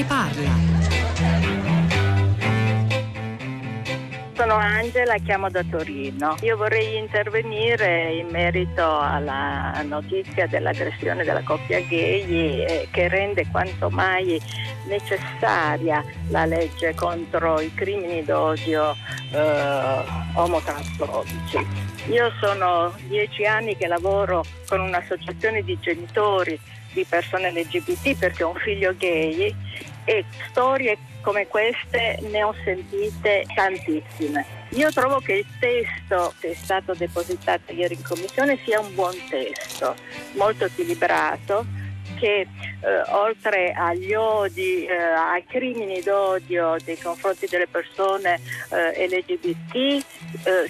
ne parla? Sono Angela, chiamo da Torino. Io vorrei intervenire in merito alla notizia dell'aggressione della coppia gay eh, che rende quanto mai necessaria la legge contro i crimini d'odio eh, omotransfobici. Io sono dieci anni che lavoro con un'associazione di genitori di persone LGBT perché ho un figlio gay e storie come queste ne ho sentite tantissime. Io trovo che il testo che è stato depositato ieri in commissione sia un buon testo, molto equilibrato, che eh, oltre agli odi, eh, ai crimini d'odio nei confronti delle persone eh, LGBT, eh,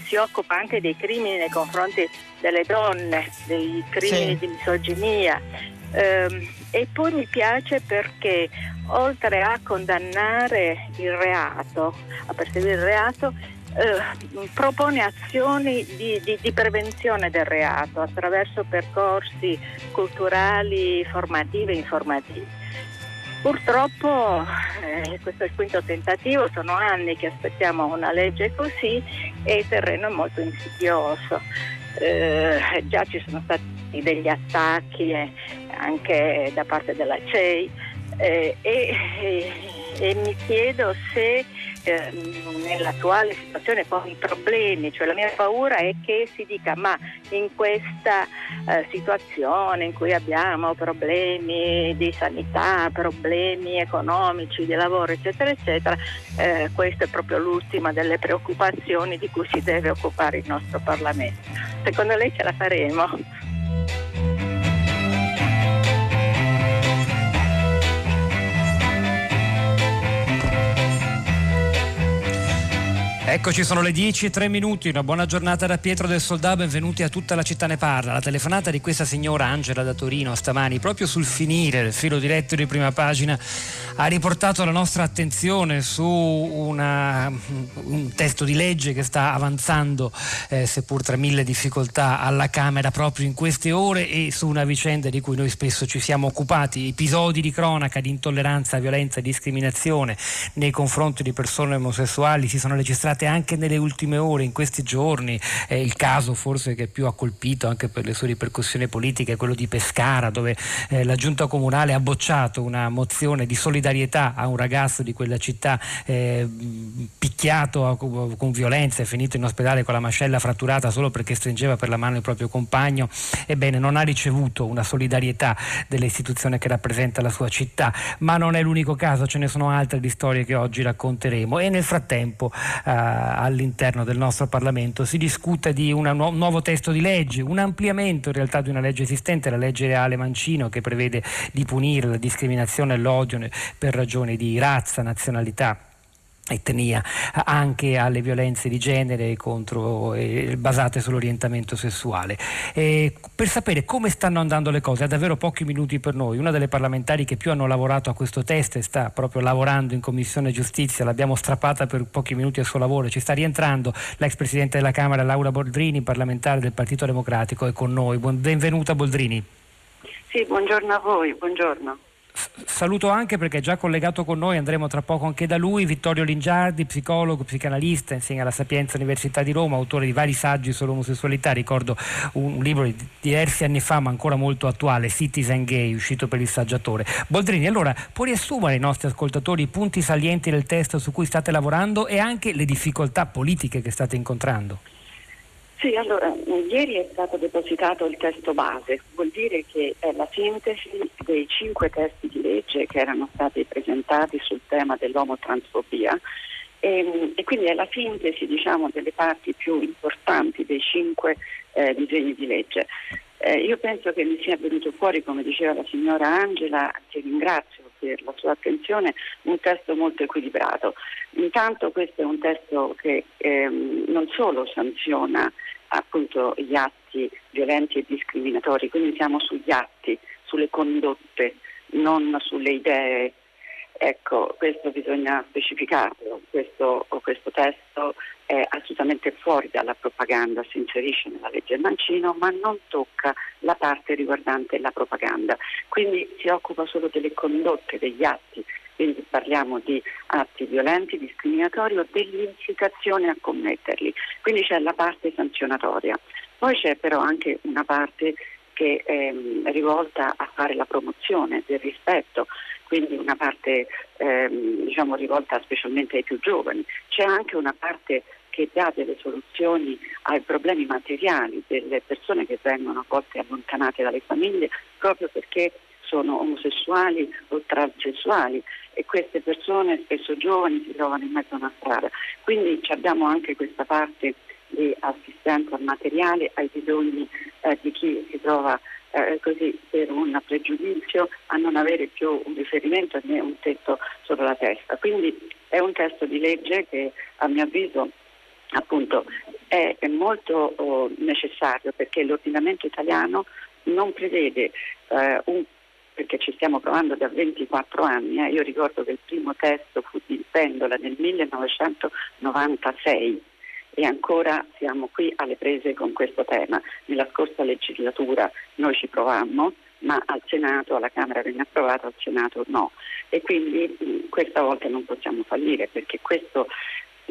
si occupa anche dei crimini nei confronti delle donne, dei crimini sì. di misoginia. Ehm, e poi mi piace perché oltre a condannare il reato, a perseguire il reato, eh, propone azioni di, di, di, prevenzione del reato attraverso percorsi culturali, formativi e informativi. Purtroppo eh, questo è il quinto tentativo, sono anni che aspettiamo una legge così e il terreno è molto insidioso. Eh, già ci sono stati degli attacchi eh, anche da parte della CEI eh, e, e, mi chiedo se eh, nell'attuale situazione poi i problemi, cioè la mia paura è che si dica ma in questa eh, situazione in cui abbiamo problemi di sanità, problemi economici, di lavoro eccetera eccetera, eh, questa è proprio l'ultima delle preoccupazioni di cui si deve occupare il nostro Parlamento. Secondo lei ce la faremo? Eccoci, sono le 10 e 3 minuti. Una buona giornata da Pietro del Soldà. Benvenuti a tutta la città ne parla. La telefonata di questa signora Angela da Torino stamani, proprio sul finire del filo diretto di prima pagina, ha riportato la nostra attenzione su una, un testo di legge che sta avanzando, eh, seppur tra mille difficoltà, alla Camera proprio in queste ore e su una vicenda di cui noi spesso ci siamo occupati. Episodi di cronaca di intolleranza, violenza e discriminazione nei confronti di persone omosessuali si sono registrati state anche nelle ultime ore, in questi giorni, è il caso forse che più ha colpito anche per le sue ripercussioni politiche, quello di Pescara, dove eh, la giunta comunale ha bocciato una mozione di solidarietà a un ragazzo di quella città eh, picchiato con violenza e finito in ospedale con la mascella fratturata solo perché stringeva per la mano il proprio compagno. Ebbene, non ha ricevuto una solidarietà dell'istituzione che rappresenta la sua città, ma non è l'unico caso, ce ne sono altre di storie che oggi racconteremo e nel frattempo eh, all'interno del nostro Parlamento si discute di un nu- nuovo testo di legge, un ampliamento in realtà di una legge esistente, la legge reale Mancino che prevede di punire la discriminazione e l'odio per ragioni di razza, nazionalità etnia anche alle violenze di genere contro, eh, basate sull'orientamento sessuale. E per sapere come stanno andando le cose, ha davvero pochi minuti per noi. Una delle parlamentari che più hanno lavorato a questo testo e sta proprio lavorando in Commissione Giustizia, l'abbiamo strappata per pochi minuti al suo lavoro, ci sta rientrando l'ex Presidente della Camera Laura Boldrini, parlamentare del Partito Democratico, è con noi. Benvenuta Boldrini. Sì, buongiorno a voi, buongiorno. Saluto anche perché è già collegato con noi, andremo tra poco anche da lui, Vittorio Lingiardi, psicologo, psicanalista, insegna alla Sapienza Università di Roma, autore di vari saggi sull'omosessualità, ricordo un, libro di diversi anni fa ma ancora molto attuale, Citizen Gay, uscito per il saggiatore. Boldrini, allora può riassumere ai nostri ascoltatori i punti salienti del testo su cui state lavorando e anche le difficoltà politiche che state incontrando? Sì, allora, ieri è stato depositato il testo base, vuol dire che è la sintesi dei cinque testi di legge che erano stati presentati sul tema dell'omotransfobia e, e quindi è la sintesi diciamo, delle parti più importanti dei cinque eh, disegni di legge. Eh, io penso che mi sia venuto fuori, come diceva la signora Angela, che ringrazio per la sua attenzione, un testo molto equilibrato. Intanto questo è un testo che ehm, non solo sanziona appunto gli atti violenti e discriminatori, quindi siamo sugli atti, sulle condotte, non sulle idee. Ecco, questo bisogna specificarlo, questo, questo testo è assolutamente fuori dalla propaganda, si inserisce nella legge Mancino, ma non tocca la parte riguardante la propaganda. Quindi si occupa solo delle condotte, degli atti quindi parliamo di atti violenti, discriminatori o dell'incitazione a commetterli, quindi c'è la parte sanzionatoria. Poi c'è però anche una parte che è ehm, rivolta a fare la promozione del rispetto, quindi una parte ehm, diciamo, rivolta specialmente ai più giovani. C'è anche una parte che dà delle soluzioni ai problemi materiali delle persone che vengono a volte allontanate dalle famiglie proprio perché sono omosessuali o transessuali e queste persone, spesso giovani, si trovano in mezzo a una strada. Quindi abbiamo anche questa parte di assistenza materiale ai bisogni eh, di chi si trova eh, così per un pregiudizio a non avere più un riferimento né un tetto sopra la testa. Quindi è un testo di legge che a mio avviso appunto è, è molto oh, necessario perché l'ordinamento italiano non prevede eh, un perché ci stiamo provando da 24 anni, eh. io ricordo che il primo testo fu di Pendola nel 1996 e ancora siamo qui alle prese con questo tema. Nella scorsa legislatura noi ci provammo, ma al Senato, alla Camera venne approvato, al Senato no. E quindi questa volta non possiamo fallire perché questo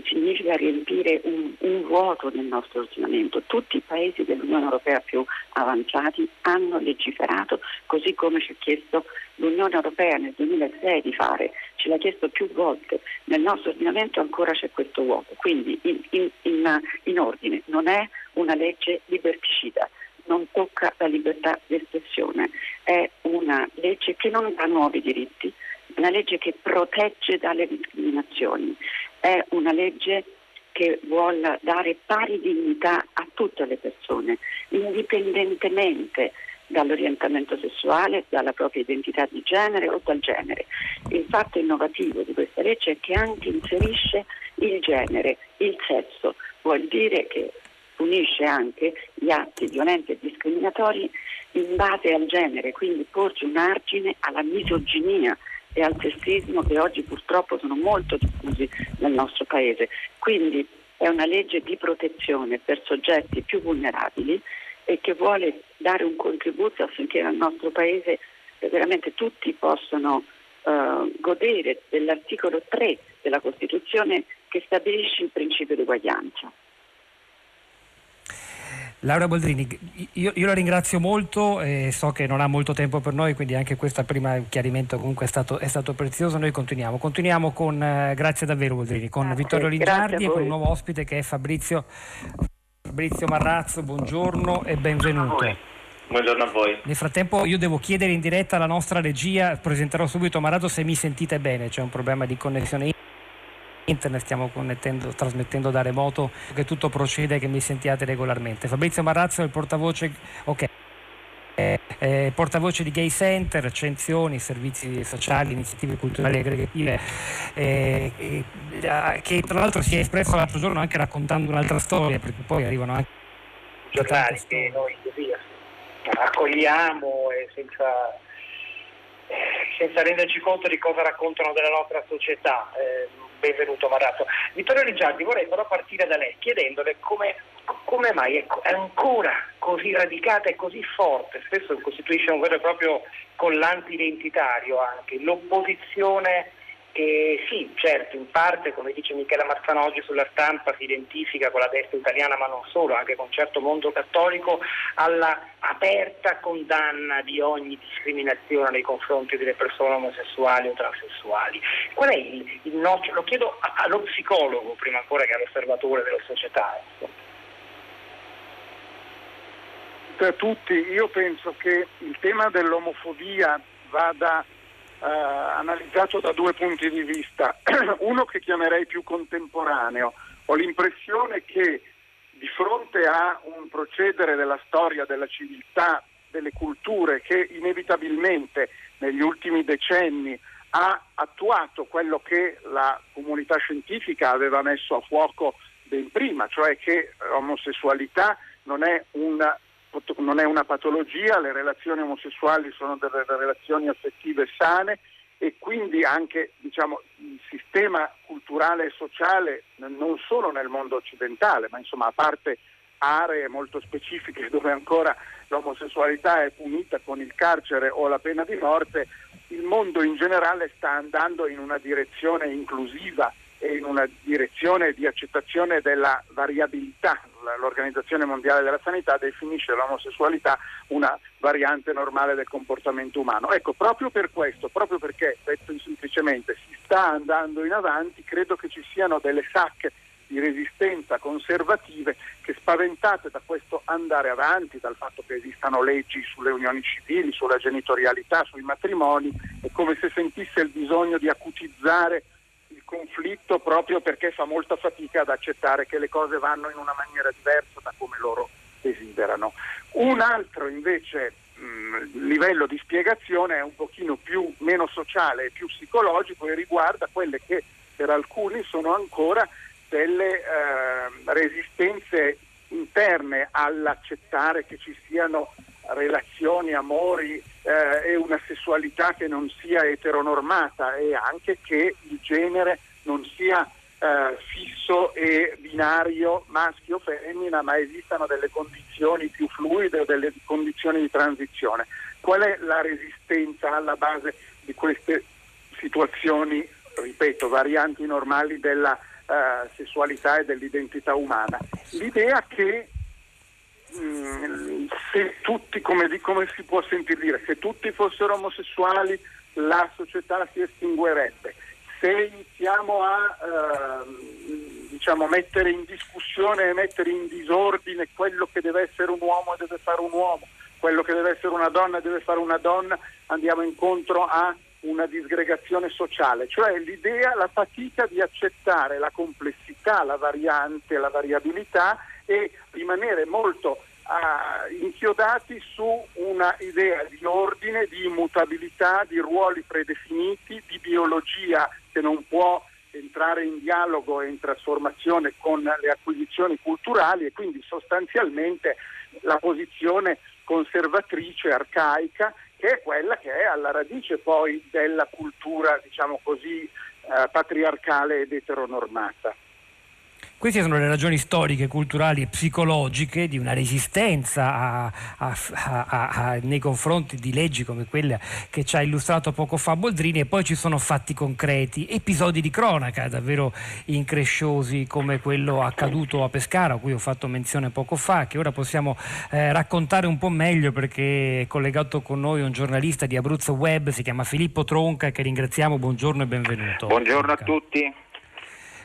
significa riempire un, un, vuoto nel nostro ordinamento. Tutti i paesi dell'Unione Europea più avanzati hanno legiferato così come ci ha chiesto l'Unione Europea nel 2006 di fare, ce l'ha chiesto più volte. Nel nostro ordinamento ancora c'è questo vuoto, quindi in, in, in, in ordine non è una legge liberticida non tocca la libertà di espressione, è una legge che non dà nuovi diritti, una legge che protegge dalle discriminazioni, è una legge che vuole dare pari dignità a tutte le persone, indipendentemente dall'orientamento sessuale, dalla propria identità di genere o dal genere. Il fatto innovativo di questa legge è che anche inserisce il genere, il sesso, vuol dire che punisce anche gli atti violenti e discriminatori in base al genere, quindi porge un argine alla misoginia e al sessismo che oggi purtroppo sono molto diffusi nel nostro Paese. Quindi è una legge di protezione per soggetti più vulnerabili e che vuole dare un contributo affinché nel nostro Paese veramente tutti possano uh, godere dell'articolo 3 della Costituzione che stabilisce il principio di uguaglianza. Laura Boldrini, io, io, la ringrazio molto e so che non ha molto tempo per noi, quindi anche questo prima chiarimento comunque è stato, è stato prezioso. Noi continuiamo. Continuiamo con, eh, grazie davvero Boldrini, con grazie, Vittorio Lingiardi e con un nuovo ospite che è Fabrizio, Fabrizio Marrazzo. Buongiorno e benvenuto. Buongiorno a voi. Nel frattempo io devo chiedere in diretta alla nostra regia, presenterò subito Marazzo se mi sentite bene, c'è un problema di connessione internet, stiamo trasmettendo da remoto, che tutto procede, che mi sentiate regolarmente. Fabrizio Marazzo il portavoce, ok. Eh, portavoce di Gay Center, accensioni, servizi sociali, iniziative culturali e aggregative, eh, eh, che tra l'altro si è espresso l'altro giorno anche raccontando un'altra storia, perché poi arrivano anche giornali che noi così accogliamo e senza, senza, renderci conto di cosa raccontano della nostra società. Benvenuto Marazzo. Vittorio Rigiardi, vorrei però partire da lei chiedendole come, come mai è ancora così radicata e così forte, spesso costituisce un vero e proprio collante identitario anche, l'opposizione che sì, certo, in parte, come dice Michela Marzanoggi sulla stampa, si identifica con la destra italiana, ma non solo, anche con un certo mondo cattolico, alla aperta condanna di ogni discriminazione nei confronti delle persone omosessuali o transessuali. Qual è il, il nostro, lo chiedo allo psicologo prima ancora che all'osservatore della società. Ecco. Per tutti, io penso che il tema dell'omofobia vada eh, analizzato da due punti di vista. Uno che chiamerei più contemporaneo. Ho l'impressione che di fronte a un procedere della storia, della civiltà, delle culture che inevitabilmente negli ultimi decenni ha attuato quello che la comunità scientifica aveva messo a fuoco ben prima, cioè che l'omosessualità non è una non è una patologia, le relazioni omosessuali sono delle relazioni affettive sane e quindi anche diciamo, il sistema culturale e sociale non solo nel mondo occidentale, ma insomma a parte aree molto specifiche dove ancora l'omosessualità è punita con il carcere o la pena di morte, il mondo in generale sta andando in una direzione inclusiva e in una direzione di accettazione della variabilità. L'Organizzazione Mondiale della Sanità definisce l'omosessualità una variante normale del comportamento umano. Ecco, proprio per questo, proprio perché, detto semplicemente, si sta andando in avanti, credo che ci siano delle sacche di resistenza conservative che spaventate da questo andare avanti, dal fatto che esistano leggi sulle unioni civili, sulla genitorialità, sui matrimoni, è come se sentisse il bisogno di acutizzare conflitto proprio perché fa molta fatica ad accettare che le cose vanno in una maniera diversa da come loro desiderano. Un altro invece mh, livello di spiegazione è un pochino più meno sociale e più psicologico e riguarda quelle che per alcuni sono ancora delle eh, resistenze interne all'accettare che ci siano relazioni, amori eh, e una sessualità che non sia eteronormata e anche che il genere non sia eh, fisso e binario maschio-femmina, ma esistano delle condizioni più fluide o delle condizioni di transizione. Qual è la resistenza alla base di queste situazioni, ripeto, varianti normali della eh, sessualità e dell'identità umana. L'idea che se tutti, come, come, si può sentire dire, se tutti fossero omosessuali la società si estinguerebbe. Se iniziamo a eh, diciamo, mettere in discussione e mettere in disordine quello che deve essere un uomo deve fare un uomo, quello che deve essere una donna deve fare una donna, andiamo incontro a una disgregazione sociale, cioè l'idea, la fatica di accettare la complessità, la variante, la variabilità e rimanere molto uh, inchiodati su una idea di ordine, di immutabilità, di ruoli predefiniti, di biologia che non può entrare in dialogo e in trasformazione con le acquisizioni culturali e quindi sostanzialmente la posizione conservatrice, arcaica che è quella che è alla radice poi della cultura, diciamo così, eh, patriarcale ed eteronormata. Queste sono le ragioni storiche, culturali e psicologiche di una resistenza a, a, a, nei confronti di leggi come quella che ci ha illustrato poco fa Boldrini e poi ci sono fatti concreti, episodi di cronaca davvero incresciosi come quello accaduto a Pescara, a cui ho fatto menzione poco fa, che ora possiamo eh, raccontare un po' meglio perché è collegato con noi un giornalista di Abruzzo Web, si chiama Filippo Tronca, che ringraziamo, buongiorno e benvenuto. Buongiorno a tutti.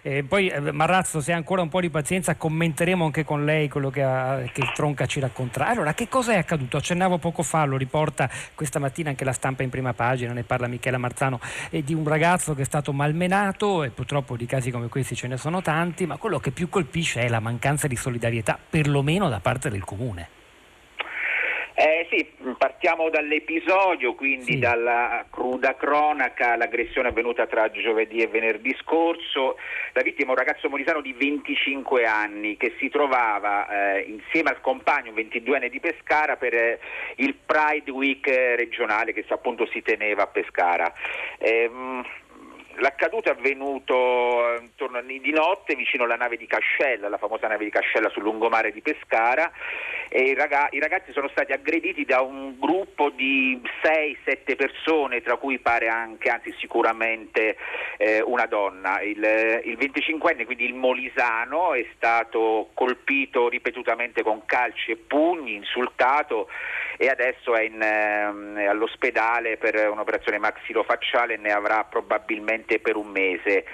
Eh, poi Marrazzo, se ha ancora un po' di pazienza, commenteremo anche con lei quello che, ha, che Tronca ci racconterà. Allora, che cosa è accaduto? Accennavo poco fa, lo riporta questa mattina anche la stampa in prima pagina, ne parla Michela Marzano, eh, di un ragazzo che è stato malmenato e purtroppo di casi come questi ce ne sono tanti, ma quello che più colpisce è la mancanza di solidarietà, perlomeno da parte del comune. Eh, sì, partiamo dall'episodio, quindi sì. dalla cruda cronaca, l'aggressione avvenuta tra giovedì e venerdì scorso. La vittima è un ragazzo molisano di 25 anni che si trovava eh, insieme al compagno, un 22enne di Pescara, per eh, il Pride Week regionale che appunto si teneva a Pescara. Eh, L'accaduto è avvenuto intorno di notte vicino alla nave di Cascella, la famosa nave di Cascella sul lungomare di Pescara e i, ragazzi, i ragazzi sono stati aggrediti da un gruppo di 6-7 persone, tra cui pare anche, anzi sicuramente eh, una donna. Il, il 25enne, quindi il Molisano, è stato colpito ripetutamente con calci e pugni, insultato e adesso è in, eh, all'ospedale per un'operazione maxillofacciale e ne avrà probabilmente per un mese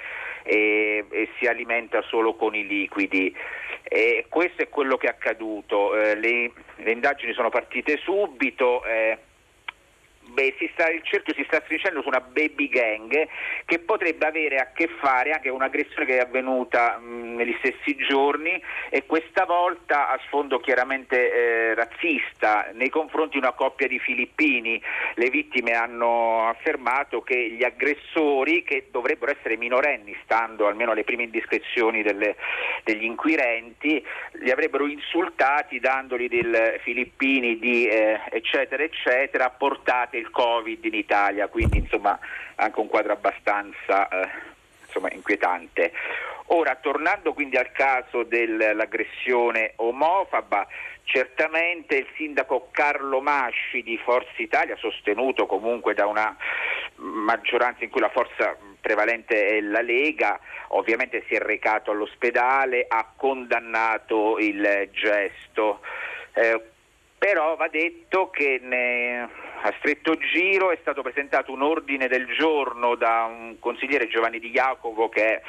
e, e si alimenta solo con i liquidi. E questo è quello che è accaduto, eh, le, le, indagini sono partite subito. Eh, beh, sta, il cerchio si sta stringendo su una baby gang che potrebbe avere a che fare anche con un'aggressione che è avvenuta mh, negli stessi giorni e questa volta a sfondo chiaramente eh, razzista nei confronti di una coppia di filippini. Le vittime hanno affermato che gli aggressori, che dovrebbero essere minorenni, stando almeno alle prime indiscrezioni delle, degli inquirenti, li avrebbero insultati dandogli del filippini di eh, eccetera eccetera portate il Covid in Italia, quindi insomma anche un quadro abbastanza eh, insomma, inquietante. Ora, tornando quindi al caso dell'aggressione omofoba, certamente il sindaco Carlo Masci di Forza Italia, sostenuto comunque da una maggioranza in cui la forza prevalente è la Lega, ovviamente si è recato all'ospedale, ha condannato il gesto. Eh, però va detto che ne, a stretto giro è stato presentato un ordine del giorno da un consigliere Giovanni Di Jacopo che è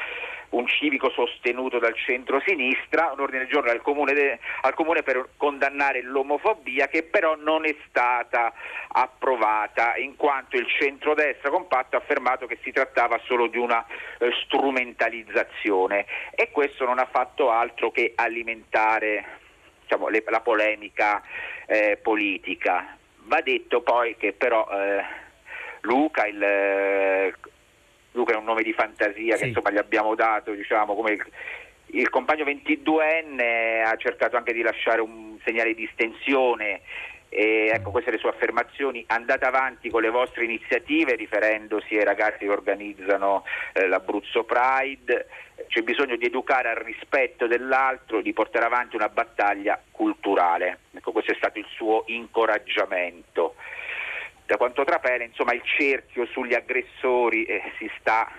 un civico sostenuto dal centro-sinistra, un ordine del giorno al comune, de, al comune, per condannare l'omofobia che però non è stata approvata in quanto il centro-destra compatto ha affermato che si trattava solo di una eh, strumentalizzazione. E questo non ha fatto altro che alimentare diciamo, le, la polemica eh, politica. Va detto poi che però eh, Luca, il, eh, Luca, è un nome di fantasia sì. che insomma, gli abbiamo dato diciamo, come il, il compagno 22enne ha cercato anche di lasciare un segnale di stensione e ecco queste le sue affermazioni, andate avanti con le vostre iniziative riferendosi ai ragazzi che organizzano eh, l'Abruzzo Pride, c'è bisogno di educare al rispetto dell'altro, di portare avanti una battaglia culturale. Ecco, questo è stato il suo incoraggiamento. Da quanto trapela, insomma, il cerchio sugli aggressori eh, si sta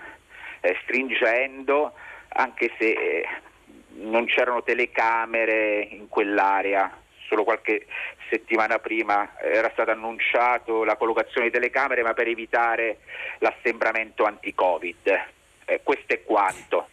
eh, stringendo, anche se eh, non c'erano telecamere in quell'area solo qualche settimana prima era stato annunciato la collocazione di telecamere ma per evitare l'assembramento anti-Covid. Eh, questo è quanto.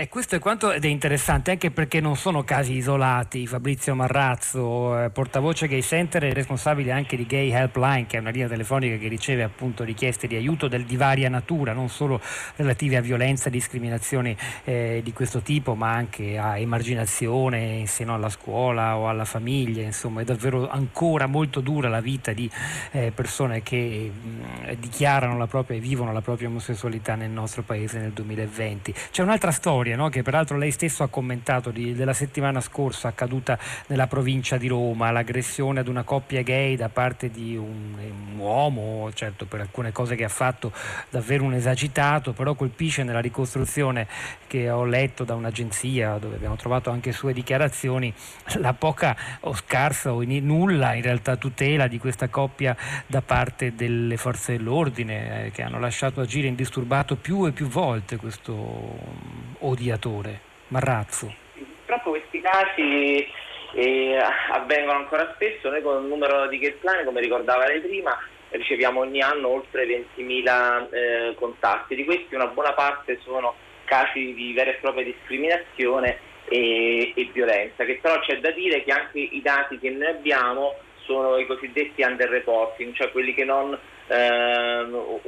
E questo è quanto ed è interessante anche perché non sono casi isolati. Fabrizio Marrazzo, eh, portavoce Gay Center e responsabile anche di Gay Helpline, che è una linea telefonica che riceve appunto richieste di aiuto del, di varia natura, non solo relative a violenza e discriminazioni eh, di questo tipo, ma anche a emarginazione in seno alla scuola o alla famiglia. Insomma, è davvero ancora molto dura la vita di eh, persone che mh, mm, dichiarano la propria e vivono la propria omosessualità nel nostro paese nel 2020. C'è un'altra storia storia no? che peraltro lei stesso ha commentato di, della settimana scorsa accaduta nella provincia di Roma, l'aggressione ad una coppia gay da parte di un, un uomo, certo per alcune cose che ha fatto davvero un esagitato, però colpisce nella ricostruzione che ho letto da un'agenzia dove abbiamo trovato anche sue dichiarazioni la poca o scarsa o in, nulla in realtà tutela di questa coppia da parte delle forze dell'ordine eh, che hanno lasciato agire indisturbato più e più volte questo odio odiatore, Marrazzo. Purtroppo questi casi eh, avvengono ancora spesso, noi con il numero di Gelplane, come ricordava lei prima, riceviamo ogni anno oltre 20.000 eh, contatti, di questi una buona parte sono casi di vera e propria discriminazione e, e violenza, che però c'è da dire che anche i dati che noi abbiamo sono i cosiddetti underreporting, cioè quelli che non ehm,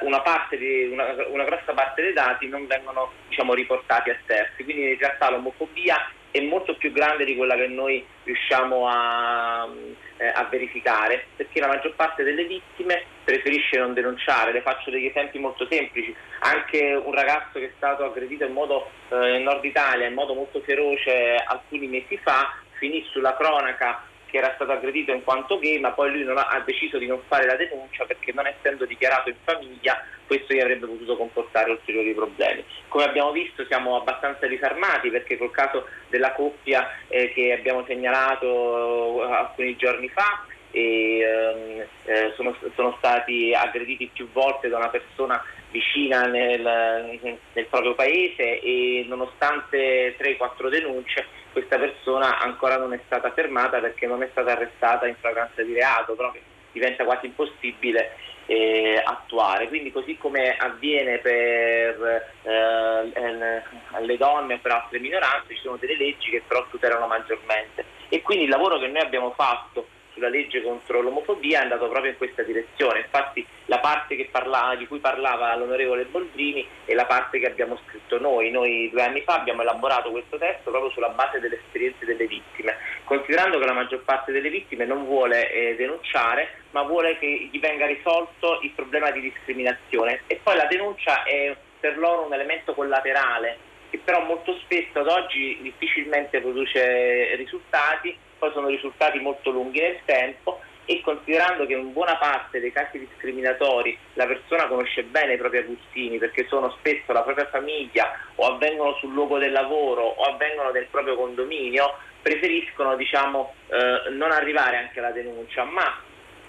una, di, una, una, grossa parte dei dati non vengono diciamo, riportati a terzi, quindi in realtà l'omofobia è molto più grande di quella che noi riusciamo a, eh, a, verificare, perché la maggior parte delle vittime preferisce non denunciare. Le faccio degli esempi molto semplici. Anche un ragazzo che è stato aggredito in modo eh, in Nord Italia in modo molto feroce alcuni mesi fa finì sulla cronaca che era stato aggredito in quanto gay, ma poi lui ha, ha, deciso di non fare la denuncia perché non essendo dichiarato in famiglia questo gli avrebbe potuto comportare ulteriori problemi. Come abbiamo visto siamo abbastanza disarmati perché col caso della coppia eh, che abbiamo segnalato eh, alcuni giorni fa e, ehm, eh, sono, sono, stati aggrediti più volte da una persona vicina nel, nel proprio paese e nonostante 3-4 denunce questa persona ancora non è stata fermata perché non è stata arrestata in fragranza di reato, però diventa quasi impossibile eh, attuare. Quindi così come avviene per eh, le donne e per altre minoranze, ci sono delle leggi che però tutelano maggiormente. E quindi il lavoro che noi abbiamo fatto sulla legge contro l'omofobia è andato proprio in questa direzione. Infatti la parte parlava, di cui parlava l'onorevole Boldrini è la parte che abbiamo scritto noi. Noi due anni fa abbiamo elaborato questo testo proprio sulla base delle esperienze delle vittime, considerando che la maggior parte delle vittime non vuole eh, denunciare, ma vuole che gli venga risolto il problema di discriminazione. E poi la denuncia è per loro un elemento collaterale che però molto spesso ad oggi difficilmente produce risultati poi sono risultati molto lunghi nel tempo e considerando che in buona parte dei casi discriminatori la persona conosce bene i propri aguzzini perché sono spesso la propria famiglia o avvengono sul luogo del lavoro o avvengono nel proprio condominio, preferiscono diciamo, eh, non arrivare anche alla denuncia, ma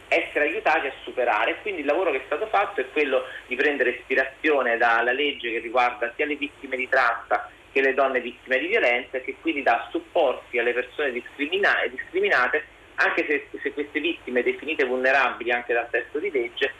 essere aiutati a superare. Quindi il lavoro che è stato fatto è quello di prendere ispirazione dalla legge che riguarda sia le vittime di tratta che le donne vittime di violenza e che quindi dà supporti alle persone discrimina- discriminate anche se, se, queste vittime definite vulnerabili anche dal testo di legge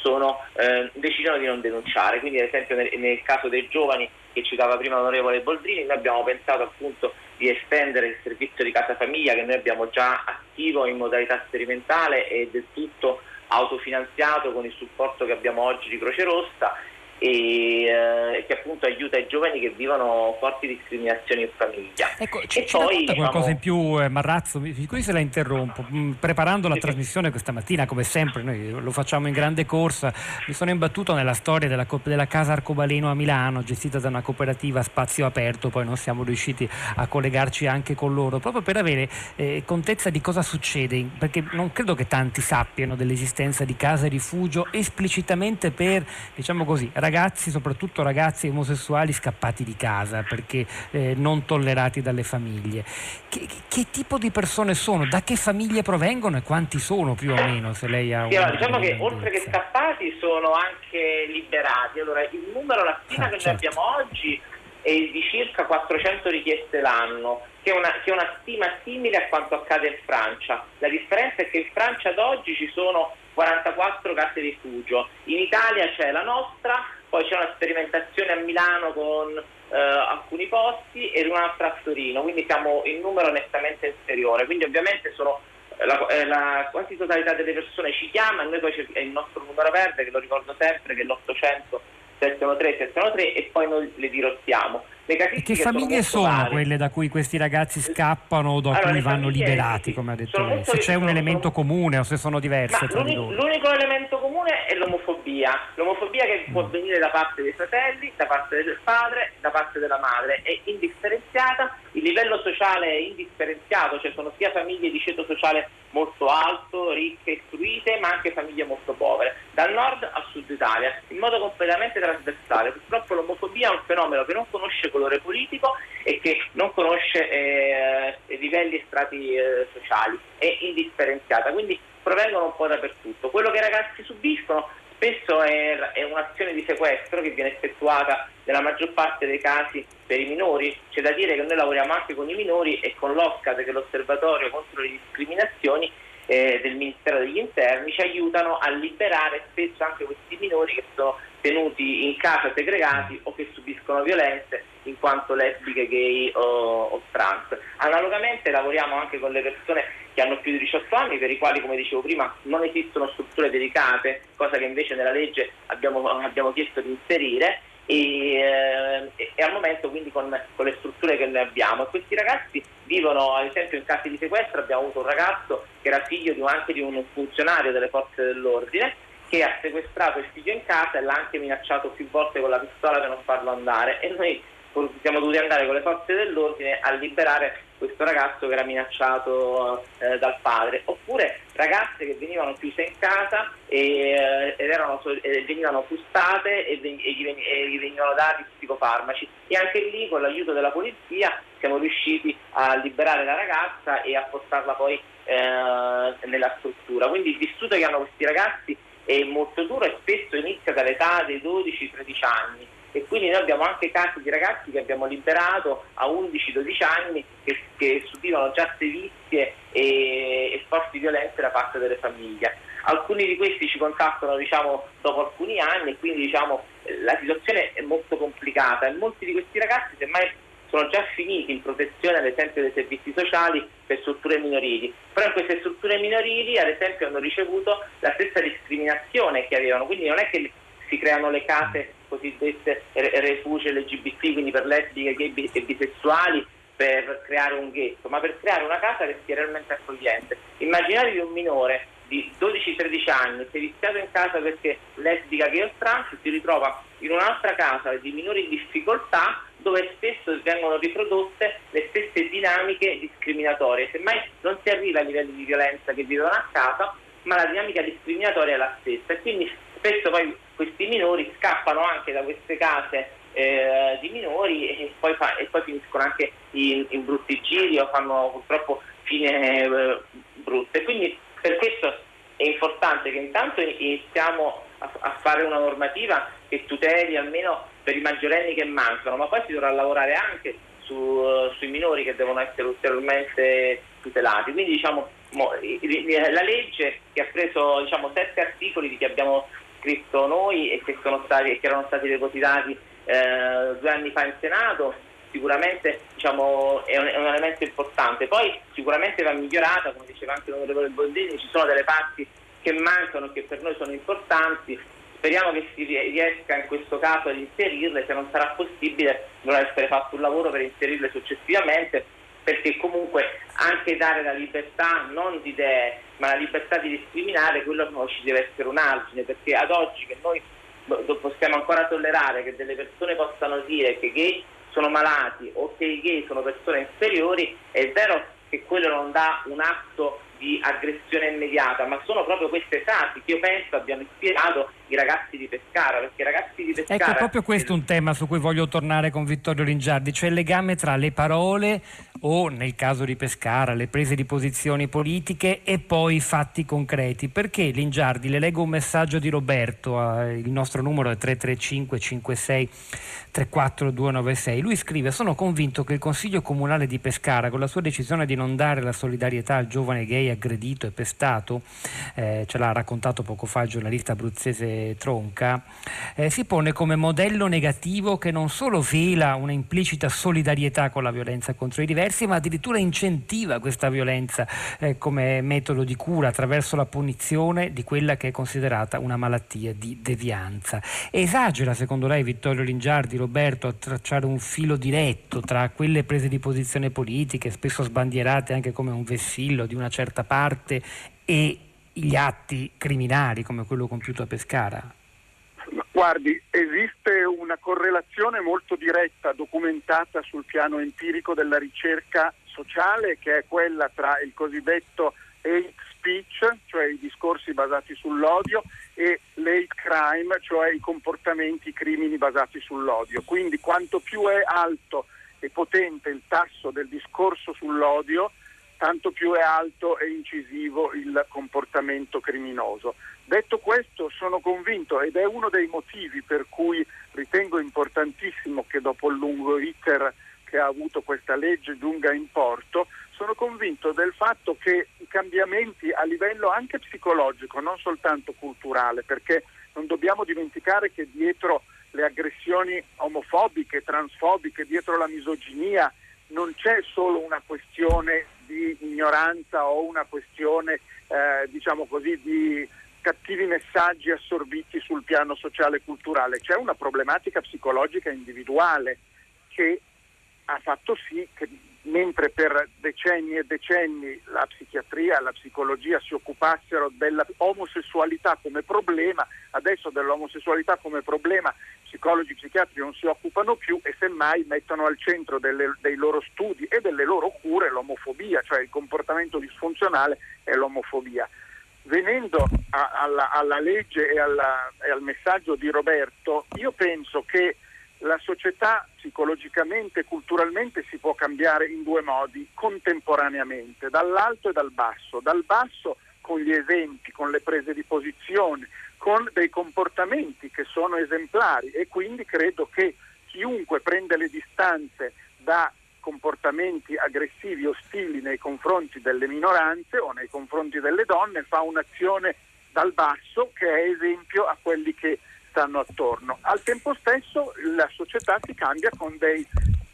sono, eh, decidono di non denunciare. Quindi ad esempio nel, nel, caso dei giovani che citava prima l'onorevole Boldrini, noi abbiamo pensato appunto di estendere il servizio di casa famiglia che noi abbiamo già attivo in modalità sperimentale e del tutto autofinanziato con il supporto che abbiamo oggi di Croce Rossa e eh, che appunto aiuta i giovani che vivono forti discriminazioni in famiglia. Ecco, ci, e ci poi, diciamo... qualcosa in più eh, Marrazzo, qui se la interrompo, mm, preparando la sì, trasmissione questa mattina come sempre noi lo facciamo in grande corsa, mi sono imbattuto nella storia della, della Casa Arcobaleno a Milano gestita da una cooperativa spazio aperto, poi non siamo riusciti a collegarci anche con loro, proprio per avere eh, contezza di cosa succede, perché non credo che tanti sappiano dell'esistenza di case rifugio esplicitamente per, diciamo così, ragazzi, soprattutto ragazzi omosessuali scappati di casa perché eh, non tollerati dalle famiglie. Che, che, tipo di persone sono? Da che famiglie provengono e quanti sono più o meno? Se lei ha sì, allora, diciamo che oltre che scappati sono anche liberati. Allora, il numero, la stima ah, che certo. noi abbiamo oggi è di circa 400 richieste l'anno, che è, una, che è una stima simile a quanto accade in Francia. La differenza è che in Francia ad oggi ci sono 44 case rifugio, in Italia c'è la nostra, poi c'è una sperimentazione a Milano con eh, alcuni posti e un'altra a Torino, quindi siamo in numero nettamente inferiore, quindi ovviamente sono eh, la, eh, la quasi totalità delle persone ci chiama, noi poi c'è il nostro numero verde che lo ricordo sempre che è l'800 713 713 e poi noi le dirottiamo. Le che famiglie sono, sono quelle da cui questi ragazzi scappano o da allora, cui vanno liberati, come ha detto lei? Se c'è un elemento comune o se sono diverse tra di loro? L'unico elemento comune è l'omofobia. L'omofobia che mm. può venire da parte dei fratelli, da parte del padre, da parte della madre. È indifferenziata, il livello sociale è indifferenziato, cioè sono sia famiglie di ceto sociale molto alto, ricche, istruite, ma anche famiglie molto povere, dal nord al sud Italia, in modo completamente trasversale. Purtroppo l'omofobia è un fenomeno che non conosce colore politico e che non conosce eh, livelli e strati eh, sociali, è indifferenziata, quindi provengono un po' dappertutto. Quello che i ragazzi subiscono spesso è, è, un'azione di sequestro che viene effettuata nella maggior parte dei casi per i minori. C'è da dire che noi lavoriamo anche con i minori e con l'OSCAT, che è l'Osservatorio contro le discriminazioni eh, del Ministero degli Interni, ci aiutano a liberare spesso anche questi minori che sono tenuti in casa segregati o che subiscono violenze in quanto lesbiche, gay o, o, trans. Analogamente lavoriamo anche con le persone che hanno più di 18 anni, per i quali, come dicevo prima, non esistono strutture dedicate, cosa che invece nella legge abbiamo, abbiamo chiesto di inserire. E, eh, e, al momento quindi con, con, le strutture che noi abbiamo. Questi ragazzi vivono, ad esempio in casi di sequestro abbiamo avuto un ragazzo che era figlio di un, anche di un funzionario delle forze dell'ordine che ha sequestrato il figlio in casa e l'ha anche minacciato più volte con la pistola per non farlo andare e noi siamo dovuti andare con le forze dell'ordine a liberare questo ragazzo che era minacciato eh, dal padre, oppure ragazze che venivano chiuse in casa e, eh, ed erano, e venivano frustate e, gli, e, gli, venivano dati psicofarmaci e anche lì con l'aiuto della polizia siamo riusciti a liberare la ragazza e a portarla poi eh, nella struttura. Quindi il vissuto che hanno questi ragazzi è molto duro e spesso inizia dall'età dei 12-13 anni e quindi noi abbiamo anche casi di ragazzi che abbiamo liberato a 11-12 anni che, che, subivano già sevizie e, e forti violenze da parte delle famiglie. Alcuni di questi ci contattano diciamo, dopo alcuni anni e quindi diciamo, la situazione è molto complicata. E molti di questi ragazzi semmai sono già finiti in protezione ad esempio dei servizi sociali per strutture minorili, però in queste strutture minorili ad esempio hanno ricevuto la stessa discriminazione che avevano, quindi non è che si creano le case cosiddette refugio LGBT, quindi per lesbiche, gay e bisessuali per creare un ghetto, ma per creare una casa che sia realmente accogliente. Immaginatevi un minore di 12-13 anni seviziato in casa perché lesbica, gay o trans si ritrova in un'altra casa di minori in difficoltà dove spesso vengono riprodotte le stesse dinamiche discriminatorie. Semmai non si arriva ai livelli di violenza che vivono a casa, ma la dinamica discriminatoria è la stessa e quindi spesso poi questi minori scappano anche da queste case eh, di minori e poi, fa, e poi, finiscono anche in, in, brutti giri o fanno purtroppo fine eh, brutte. Quindi per questo è importante che intanto iniziamo a, a fare una normativa che tuteli almeno per i maggiorenni che mancano, ma poi si dovrà lavorare anche su, uh, sui minori che devono essere ulteriormente tutelati. Quindi diciamo, mo, la legge che ha preso diciamo, sette articoli di che abbiamo scritto noi e che, stati, che erano stati depositati eh, due anni fa in Senato sicuramente diciamo, è, un, è, un, elemento importante. Poi sicuramente va migliorata, come diceva anche l'onorevole Boldini, ci sono delle parti che mancano e che per noi sono importanti. Speriamo che si riesca in questo caso ad inserirle, se non sarà possibile dovrà essere fatto un lavoro per inserirle successivamente, perché comunque anche dare la libertà non di idee, ma la libertà di discriminare, quello ci deve essere un argine, perché ad oggi che noi possiamo ancora tollerare che delle persone possano dire che i gay sono malati o che i gay sono persone inferiori, è vero che quello non dà un atto di aggressione immediata, ma sono proprio queste frasi che io penso abbiano ispirato i ragazzi di Pescara, perché i ragazzi di Pescara... Ecco, proprio questo è un tema su cui voglio tornare con Vittorio Lingiardi, cioè il legame tra le parole o, nel caso di Pescara, le prese di posizioni politiche e poi i fatti concreti. Perché Lingiardi, le leggo un messaggio di Roberto, il nostro numero è 335 56 34296. Lui scrive: Sono convinto che il Consiglio Comunale di Pescara, con la sua decisione di non dare la solidarietà al giovane gay aggredito e pestato, eh, ce l'ha raccontato poco fa il giornalista abruzzese Tronca, eh, si pone come modello negativo che non solo vela una implicita solidarietà con la violenza contro i diversi, ma addirittura incentiva questa violenza eh, come metodo di cura attraverso la punizione di quella che è considerata una malattia di devianza. Esagera, secondo lei, Vittorio Lingiardi, Roberto, a tracciare un filo diretto tra quelle prese di posizione politiche, spesso sbandierate anche come un vessillo di una certa parte, e gli atti criminali come quello compiuto a Pescara? Guardi, esiste una correlazione molto diretta documentata sul piano empirico della ricerca sociale che è quella tra il cosiddetto hate speech, cioè i discorsi basati sull'odio, e l'hate crime, cioè i comportamenti, i crimini basati sull'odio. Quindi quanto più è alto e potente il tasso del discorso sull'odio, tanto più è alto e incisivo il comportamento criminoso. Detto questo, sono convinto ed è uno dei motivi per cui ritengo importantissimo che dopo il lungo iter che ha avuto questa legge giunga in porto, sono convinto del fatto che i cambiamenti a livello anche psicologico, non soltanto culturale, perché non dobbiamo dimenticare che dietro le aggressioni omofobiche, transfobiche, dietro la misoginia, non c'è solo una questione di ignoranza o una questione, eh, diciamo così, di cattivi messaggi assorbiti sul piano sociale e culturale, c'è una problematica psicologica individuale che ha fatto sì che mentre per decenni e decenni la psichiatria e la psicologia si occupassero dell'omosessualità come problema, adesso dell'omosessualità come problema psicologi e psichiatri non si occupano più e semmai mettono al centro delle, dei loro studi e delle loro cure l'omofobia, cioè il comportamento disfunzionale e l'omofobia. Venendo a, alla, alla, legge e, alla, e al messaggio di Roberto, io penso che la società psicologicamente e culturalmente si può cambiare in due modi contemporaneamente, dall'alto e dal basso. Dal basso con gli esempi, con le prese di posizione, con dei comportamenti che sono esemplari e quindi credo che chiunque prende le distanze da comportamenti aggressivi, ostili nei confronti delle minoranze o nei confronti delle donne fa un'azione dal basso che è esempio a quelli che stanno attorno. Al tempo stesso la società si cambia con dei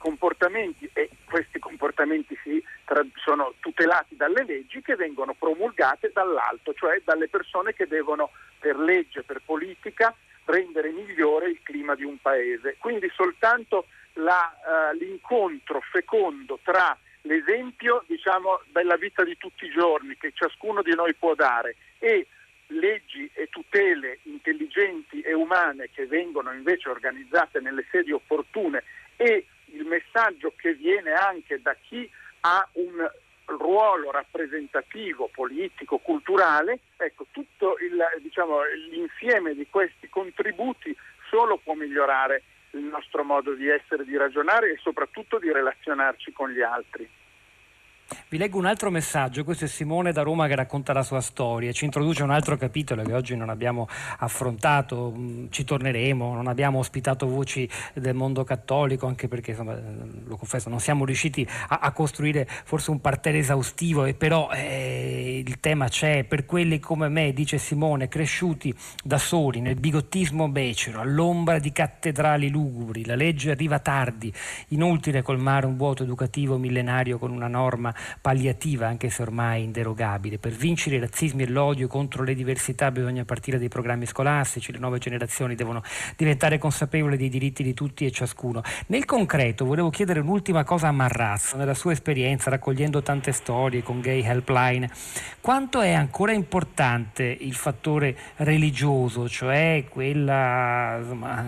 comportamenti e questi comportamenti si, tra, sono tutelati dalle leggi che vengono promulgate dall'alto, cioè dalle persone che devono per legge, per politica, rendere migliore il clima di un paese. Quindi soltanto la, uh, l'incontro fecondo tra l'esempio diciamo, della vita di tutti i giorni che ciascuno di noi può dare e leggi e tutele intelligenti e umane che vengono invece organizzate nelle sedi opportune e il messaggio che viene anche da chi ha un ruolo rappresentativo, politico, culturale, ecco, tutto il, diciamo, l'insieme di questi contributi solo può migliorare il nostro modo di essere, di ragionare e soprattutto di relazionarci con gli altri. Vi leggo un altro messaggio, questo è Simone da Roma che racconta la sua storia, ci introduce un altro capitolo che oggi non abbiamo affrontato, mm, ci torneremo, non abbiamo ospitato voci del mondo cattolico, anche perché insomma, lo confesso, non siamo riusciti a, a costruire forse un parterre esaustivo, e però eh, il tema c'è, per quelli come me, dice Simone, cresciuti da soli nel bigottismo becero, all'ombra di cattedrali lugubri, la legge arriva tardi, inutile colmare un vuoto educativo millenario con una norma palliativa, anche se ormai inderogabile. Per vincere i razzismi e l'odio contro le diversità bisogna partire dai programmi scolastici, le nuove generazioni devono diventare consapevoli dei diritti di tutti e ciascuno. Nel concreto volevo chiedere un'ultima cosa a Marrazzo, nella sua esperienza raccogliendo tante storie con Gay Helpline, quanto è ancora importante il fattore religioso, cioè quella insomma,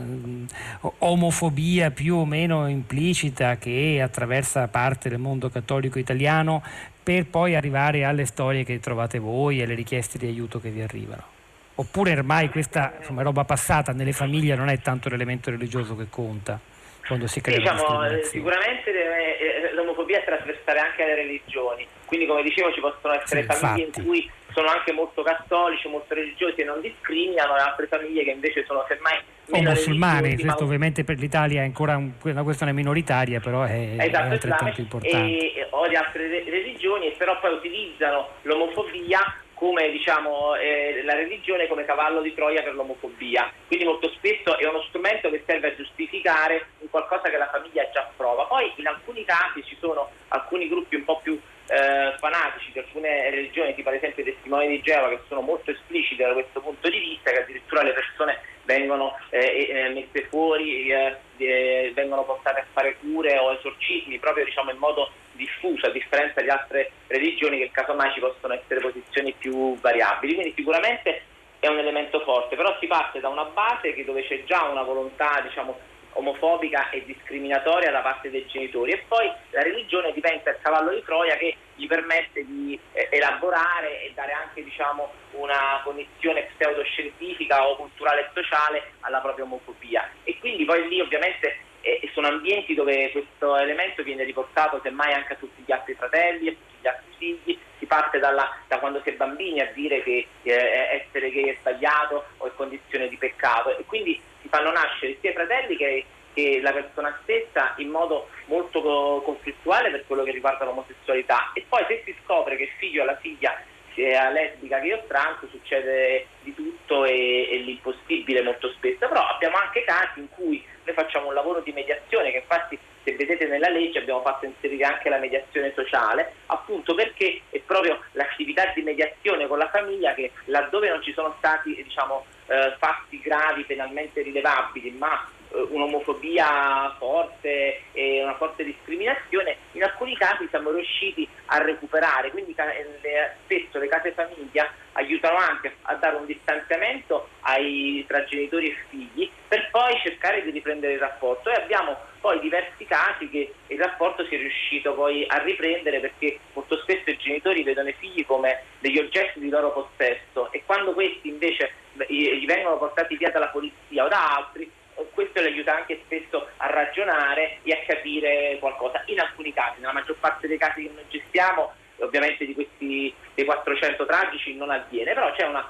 omofobia più o meno implicita che attraversa parte del mondo cattolico italiano italiano per poi arrivare alle storie che trovate voi e alle richieste di aiuto che vi arrivano? Oppure ormai questa insomma, roba passata nelle famiglie non è tanto l'elemento religioso che conta quando si crea diciamo, Sicuramente deve, eh, l'omofobia è trasversale anche alle religioni, quindi come dicevo ci possono essere sì, famiglie infatti. in cui sono anche molto cattolici, molto religiosi e non discriminano, e altre famiglie che invece sono semmai o musulmani, questo ovviamente per l'Italia è ancora un, una questione minoritaria, però è, esatto, è altrettanto importante. E, o di altre religioni, però poi utilizzano l'omofobia come diciamo, eh, la religione come cavallo di Troia per l'omofobia. Quindi molto spesso è uno strumento che serve a giustificare un qualcosa che la famiglia già prova. Poi in alcuni casi ci sono alcuni gruppi un po' più eh, fanatici di alcune religioni, tipo ad esempio i testimoni di Geova, che sono molto espliciti da questo punto di vista, che addirittura le persone vengono eh, eh, messe fuori, eh, vengono portate a fare cure o esorcismi proprio diciamo, in modo diffuso, a differenza di altre religioni che casomai ci possono essere posizioni più variabili. Quindi sicuramente è un elemento forte, però si parte da una base che dove c'è già una volontà diciamo, omofobica e discriminatoria da parte dei genitori. E poi la religione diventa il cavallo di Troia che gli permette di eh, elaborare e dare anche diciamo, una connessione pseudoscientifica o culturale e sociale alla propria omofobia. E quindi poi lì ovviamente eh, sono ambienti dove questo elemento viene riportato semmai anche a tutti gli altri fratelli, a tutti gli altri figli, si parte dalla, da quando si è bambini a dire che eh, essere gay è sbagliato o è condizione di peccato. E quindi fanno nascere sia i fratelli che, che la persona stessa in modo molto conflittuale per quello che riguarda l'omosessualità. E poi se si scopre che il figlio o la figlia sia lesbica che io trans succede di tutto e, e l'impossibile molto spesso, però abbiamo anche casi in cui noi facciamo un lavoro di mediazione che infatti se vedete nella legge abbiamo fatto inserire anche la mediazione sociale, appunto perché è proprio l'attività di mediazione con la famiglia che laddove non ci sono stati diciamo, eh, fatti gravi penalmente rilevabili, ma eh, un'omofobia forte e una forte discriminazione, in alcuni casi siamo riusciti a recuperare, quindi spesso le case famiglia aiutano anche a dare un distanziamento ai, tra genitori e figli per poi cercare di riprendere il rapporto. E abbiamo poi diversi casi che il rapporto si è riuscito poi a riprendere perché molto spesso i genitori vedono i figli come degli oggetti di loro possesso e quando questi invece gli vengono portati via dalla polizia o da altri questo le aiuta anche spesso a ragionare e a capire qualcosa. In alcuni casi, nella maggior parte dei casi che noi gestiamo, ovviamente di questi dei 400 tragici non avviene, però c'è una,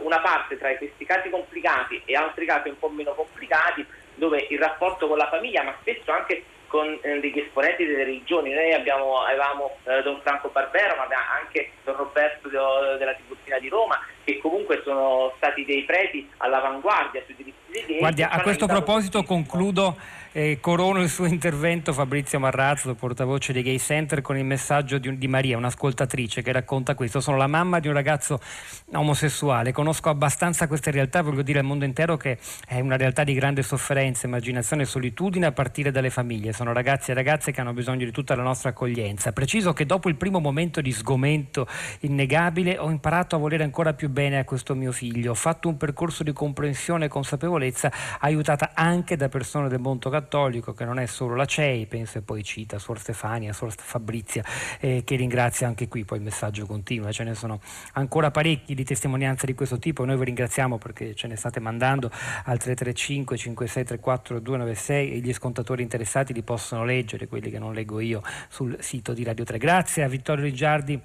una parte tra questi casi complicati e altri casi un po' meno complicati dove il rapporto con la famiglia, ma spesso anche con eh, degli esponenti delle religioni. Noi abbiamo, avevamo eh, Don Franco Barbero, ma anche Don Roberto de, della Tiburtina di Roma, che comunque sono stati dei preti all'avanguardia sui diritti dei gay. Guardi, a questo proposito concludo eh, corono il suo intervento Fabrizio Marrazzo, portavoce dei Gay Center, con il messaggio di, di, Maria, un'ascoltatrice che racconta questo. Sono la mamma di un ragazzo omosessuale, conosco abbastanza queste realtà, voglio dire al mondo intero che è una realtà di grande sofferenza, immaginazione e solitudine a partire dalle famiglie. Sono ragazzi e ragazze che hanno bisogno di tutta la nostra accoglienza. Preciso che dopo il primo momento di sgomento innegabile ho imparato a volere ancora più bene a questo mio figlio. Ho fatto un percorso di comprensione e consapevolezza aiutata anche da persone del mondo cattolico cattolico che non è solo la CEI, penso e poi cita Suor Stefania, Suor Fabrizia, eh, che ringrazia anche qui, poi il messaggio continua, ce ne sono ancora parecchi di testimonianze di questo tipo noi vi ringraziamo perché ce ne state mandando al 335 5634 296 e gli scontatori interessati li possono leggere, quelli che non leggo io, sul sito di Radio 3. Grazie a Vittorio Riggiardi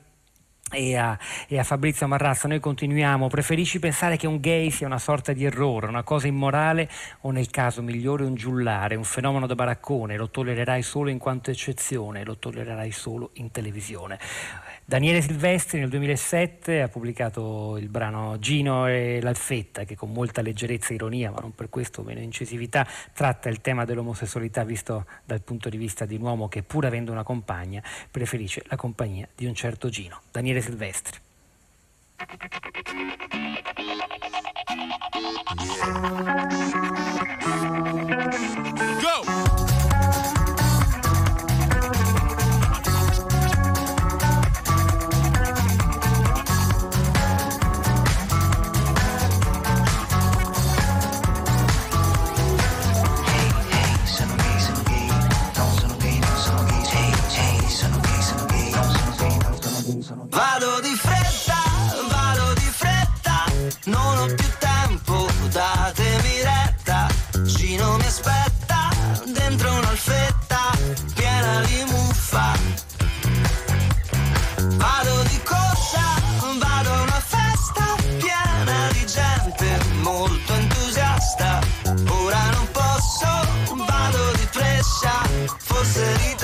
e a, e a, Fabrizio Marrazza, noi continuiamo, preferisci pensare che un gay sia una sorta di errore, una cosa immorale o nel caso migliore un giullare, un fenomeno da baraccone, lo tollererai solo in quanto eccezione, lo tollererai solo in televisione. Daniele Silvestri nel 2007 ha pubblicato il brano Gino e l'Alfetta che con molta leggerezza e ironia, ma non per questo meno incisività, tratta il tema dell'omosessualità visto dal punto di vista di un uomo che pur avendo una compagna preferisce la compagnia di un certo Gino. Daniele Silvestri. Go! non ho più tempo, datemi retta, Gino mi aspetta, dentro un'alfetta piena di muffa. Vado di corsa, vado a una festa piena di gente molto entusiasta, ora non posso, vado di pressa, forse ritorno.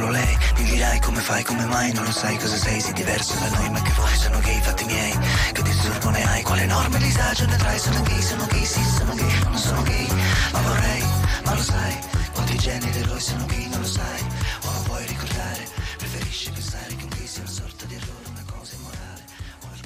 solo lei. Mi dirai come fai, come mai? Non lo sai cosa sei, sei diverso da noi Ma che vuoi, sono gay, fatti miei. Che disturbo ne hai, quale enorme disagio ne trai Sono gay, sono gay, sì, sono gay. Non sono gay, ma vorrei, ma lo sai. Quanti generi eroi sono gay?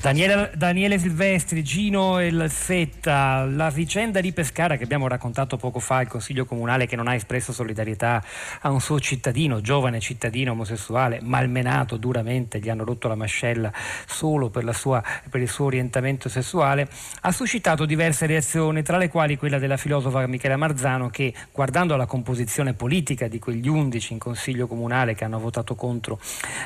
Daniele, Daniele, Silvestri, Gino e Lalfetta, la vicenda di Pescara che abbiamo raccontato poco fa, il Consiglio Comunale che non ha espresso solidarietà a un suo cittadino, giovane cittadino omosessuale, malmenato duramente, gli hanno rotto la mascella solo per, sua, per il suo orientamento sessuale, ha suscitato diverse reazioni, tra le quali quella della filosofa Michela Marzano che, guardando la composizione politica di quegli undici in Consiglio Comunale che hanno votato contro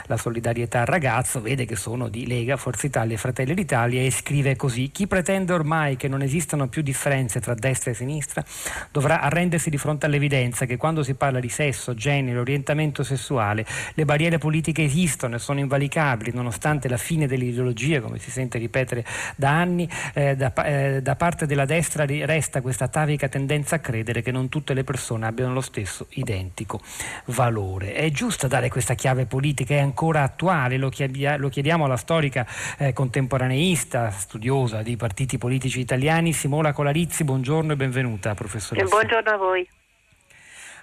la solidarietà al ragazzo, vede che sono di Lega, Forza Italia e Fratelli d'Italia e scrive così: Chi pretende ormai che non esistano più differenze tra destra e sinistra dovrà arrendersi di fronte all'evidenza che quando si parla di sesso, genere, orientamento sessuale, le barriere politiche esistono e sono invalicabili, nonostante la fine dell'ideologia, come si sente ripetere da anni, eh, da, eh, da parte della destra resta questa atavica tendenza a credere che non tutte le persone abbiano lo stesso identico valore. È giusto dare questa chiave politica, è ancora attuale, lo, chiediamo alla storica eh, contemporanea contemporaneista, studiosa di partiti politici italiani. Simona Colarizzi, buongiorno e benvenuta, professoressa. Buongiorno a voi.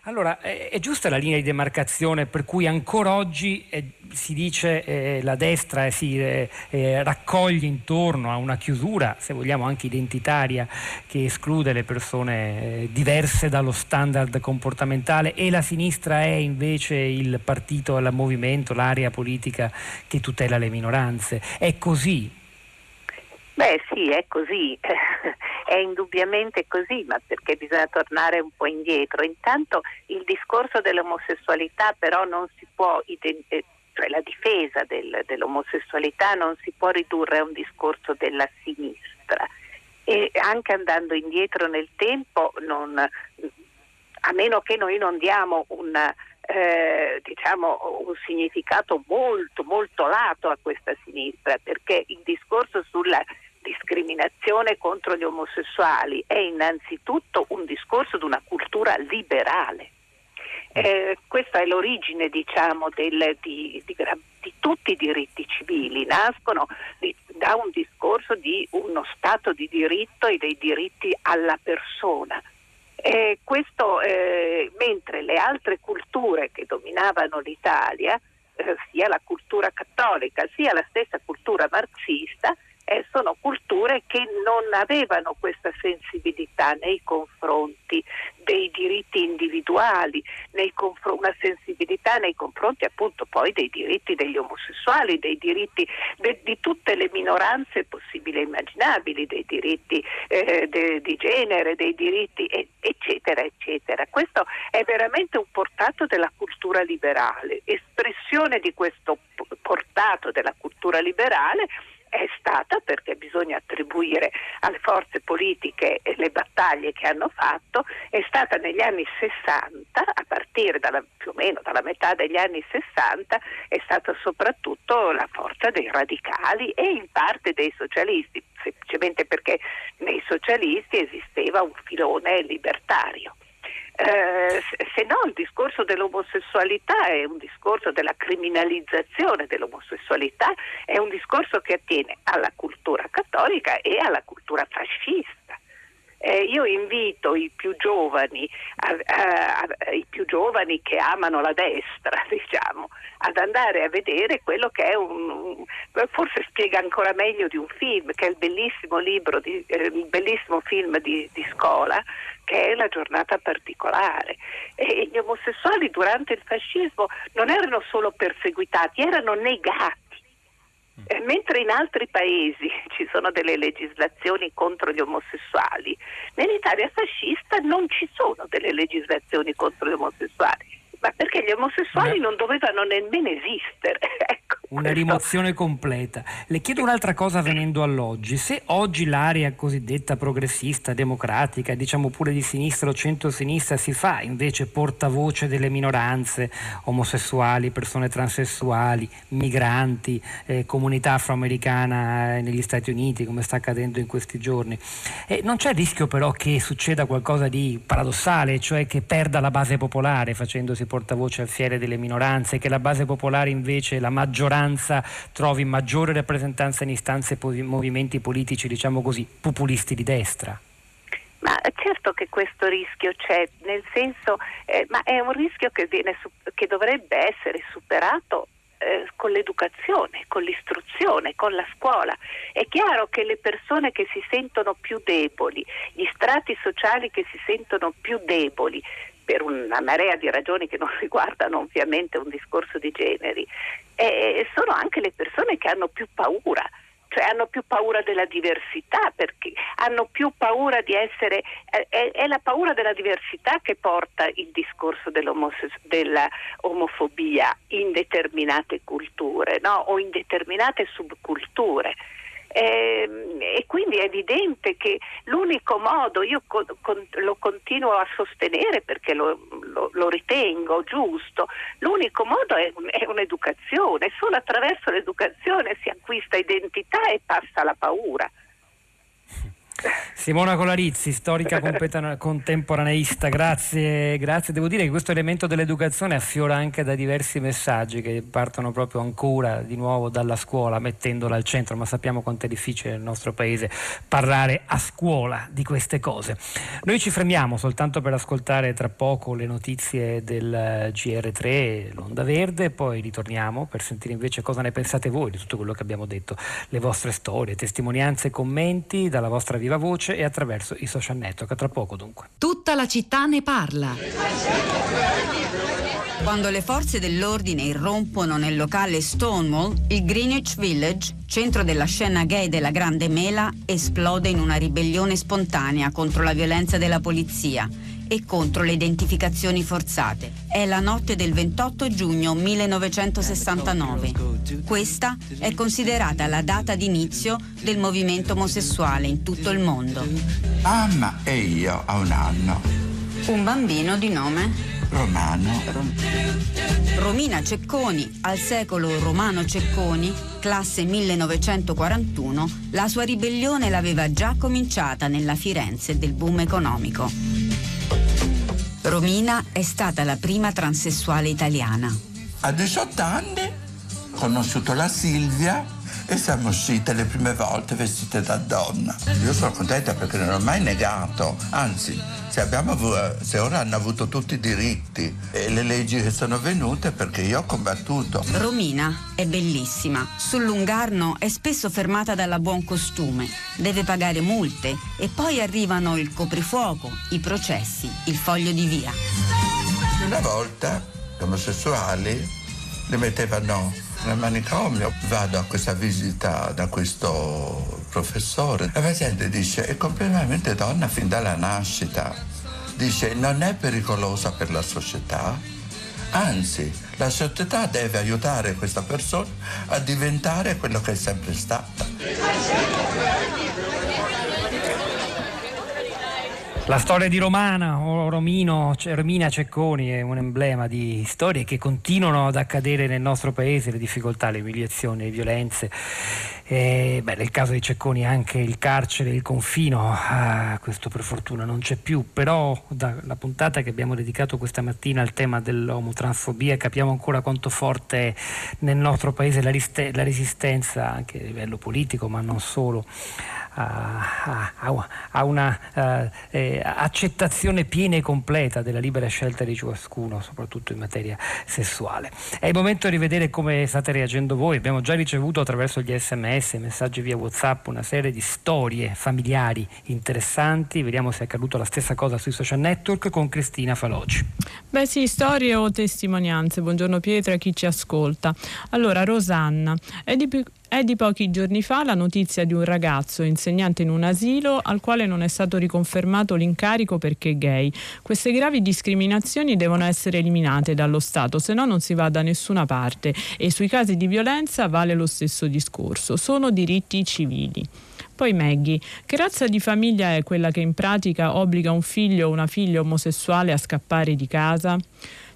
Allora, è, è, giusta la linea di demarcazione per cui ancora oggi eh, si dice eh, la destra eh, si eh, eh, raccoglie intorno a una chiusura, se vogliamo anche identitaria, che esclude le persone eh, diverse dallo standard comportamentale e la sinistra è invece il partito, il movimento, l'area politica che tutela le minoranze. È così? Beh sì, è così, è indubbiamente così, ma perché bisogna tornare un po' indietro. Intanto il discorso dell'omosessualità però non si può, eh, cioè la difesa del, dell'omosessualità non si può ridurre a un discorso della sinistra e anche andando indietro nel tempo non, a meno che noi non diamo una, eh, diciamo, un significato molto, molto lato a questa sinistra, perché il discorso sulla discriminazione contro gli omosessuali è innanzitutto un discorso di una cultura liberale. Eh, questa è l'origine diciamo, del, di, di, di, tutti i diritti civili, nascono di, da un discorso di uno Stato di diritto e dei diritti alla persona. Eh, questo, eh, mentre le altre culture che dominavano l'Italia, eh, sia la cultura cattolica sia la stessa cultura marxista, eh, sono culture che non avevano questa sensibilità nei confronti dei diritti individuali, confr- una sensibilità nei confronti appunto poi dei diritti degli omosessuali, dei diritti de- di tutte le minoranze possibili e immaginabili, dei diritti eh, de- di genere, dei diritti e- eccetera eccetera. Questo è veramente un portato della cultura liberale, espressione di questo portato della cultura liberale è stata, perché bisogna attribuire alle forze politiche le battaglie che hanno fatto, è stata negli anni 60, a partire dalla, più o meno dalla metà degli anni 60, è stata soprattutto la forza dei radicali e in parte dei socialisti, semplicemente perché nei socialisti esisteva un filone libertario. Eh, se no il discorso dell'omosessualità è un discorso della criminalizzazione dell'omosessualitalità, è un discorso che attiene alla cultura cattolica e alla cultura fascista. Eh, io invito i più giovani, a, a, a, i più giovani che amano la destra, diciamo, ad andare a vedere quello che è un, un, forse spiega ancora meglio di un film, che è il bellissimo libro, di, eh, il bellissimo film di, di Scola, che è la giornata particolare. E gli omosessuali durante il fascismo non erano solo perseguitati, erano negati. Eh, mentre in altri paesi ci sono delle legislazioni contro gli omosessuali, nell'Italia fascista non ci sono delle legislazioni contro gli omosessuali. Ma perché gli omosessuali non dovevano nemmeno esistere. una rimozione completa. Le chiedo un'altra cosa venendo all'oggi. Se oggi l'area cosiddetta progressista, democratica, diciamo pure di sinistra o centro-sinistra, si fa invece portavoce delle minoranze, omosessuali, persone transessuali, migranti, eh, comunità afroamericana eh, negli Stati Uniti, come sta accadendo in questi giorni, eh, non c'è rischio però che succeda qualcosa di paradossale, cioè che perda la base popolare facendosi portavoce portavoce al fiere delle minoranze, che la base popolare invece, la maggioranza, trovi maggiore rappresentanza in istanze e movimenti politici, diciamo così, populisti di destra? Ma certo che questo rischio c'è, nel senso, eh, ma è un rischio che, viene, che dovrebbe essere superato eh, con l'educazione, con l'istruzione, con la scuola. È chiaro che le persone che si sentono più deboli, gli strati sociali che si sentono più deboli, per una marea di ragioni che non riguardano ovviamente un discorso di generi, eh, sono anche le persone che hanno più paura cioè hanno più paura della diversità, perché hanno più paura di essere, è, è, la paura della diversità che porta il discorso dell'omofobia in determinate culture no? o in determinate subculture. Eh, e quindi è evidente che l'unico modo, io con, con, lo continuo a sostenere perché lo, lo, lo ritengo giusto, l'unico modo è, è, un'educazione, solo attraverso l'educazione si acquista identità e passa la paura. Simona Colarizzi, storica contemporaneista, grazie, grazie. Devo dire che questo elemento dell'educazione affiora anche da diversi messaggi che partono proprio ancora di nuovo dalla scuola, mettendola al centro, ma sappiamo quanto è difficile nel nostro paese parlare a scuola di queste cose. Noi ci fermiamo soltanto per ascoltare tra poco le notizie del GR3, l'Onda Verde, poi ritorniamo per sentire invece cosa ne pensate voi di tutto quello che abbiamo detto, le vostre storie, testimonianze, commenti dalla vostra viva voce e attraverso i social network. Tra poco dunque. Tutta la città ne parla. Quando le forze dell'ordine irrompono nel locale Stonewall, il Greenwich Village, centro della scena gay della Grande Mela, esplode in una ribellione spontanea contro la violenza della polizia e contro le identificazioni forzate. È la notte del 28 giugno 1969. Questa è considerata la data d'inizio del movimento omosessuale in tutto il mondo. Anna e io a un anno. Un bambino di nome? Romano. Romina Cecconi, al secolo Romano Cecconi, classe 1941, la sua ribellione l'aveva già cominciata nella Firenze del boom economico. Romina è stata la prima transessuale italiana. A 18 anni ho conosciuto la Silvia e siamo uscite le prime volte vestite da donna. Io sono contenta perché non ho mai negato, anzi, se, abbiamo, se ora hanno avuto tutti i diritti e le leggi che sono venute perché io ho combattuto. Romina è bellissima. Sul Lungarno è spesso fermata dalla buon costume, deve pagare multe e poi arrivano il coprifuoco, i processi, il foglio di via. Una volta gli omosessuali li mettevano nel manicomio. Vado a questa visita da questo professore. La paziente dice è completamente donna fin dalla nascita. Dice non è pericolosa per la società, anzi la società deve aiutare questa persona a diventare quello che è sempre stata. La storia di Romana o Romino, Romina Cecconi è un emblema di storie che continuano ad accadere nel nostro paese, le difficoltà, le umiliazioni, le violenze. E, beh, nel caso di Cecconi anche il carcere, il confino, ah, questo per fortuna non c'è più, però dalla puntata che abbiamo dedicato questa mattina al tema dell'omotransfobia capiamo ancora quanto forte nel nostro paese la, riste- la resistenza anche a livello politico, ma non solo a, a, a una uh, eh, accettazione piena e completa della libera scelta di ciascuno, soprattutto in materia sessuale. È il momento di vedere come state reagendo voi. Abbiamo già ricevuto attraverso gli sms, messaggi via WhatsApp, una serie di storie familiari interessanti. Vediamo se è accaduto la stessa cosa sui social network con Cristina Faloci. Beh sì, storie o testimonianze. Buongiorno Pietro a chi ci ascolta. Allora, Rosanna, è di più è di pochi giorni fa la notizia di un ragazzo insegnante in un asilo al quale non è stato riconfermato l'incarico perché gay. Queste gravi discriminazioni devono essere eliminate dallo Stato, se no non si va da nessuna parte e sui casi di violenza vale lo stesso discorso. Sono diritti civili. Poi Maggie, che razza di famiglia è quella che in pratica obbliga un figlio o una figlia omosessuale a scappare di casa?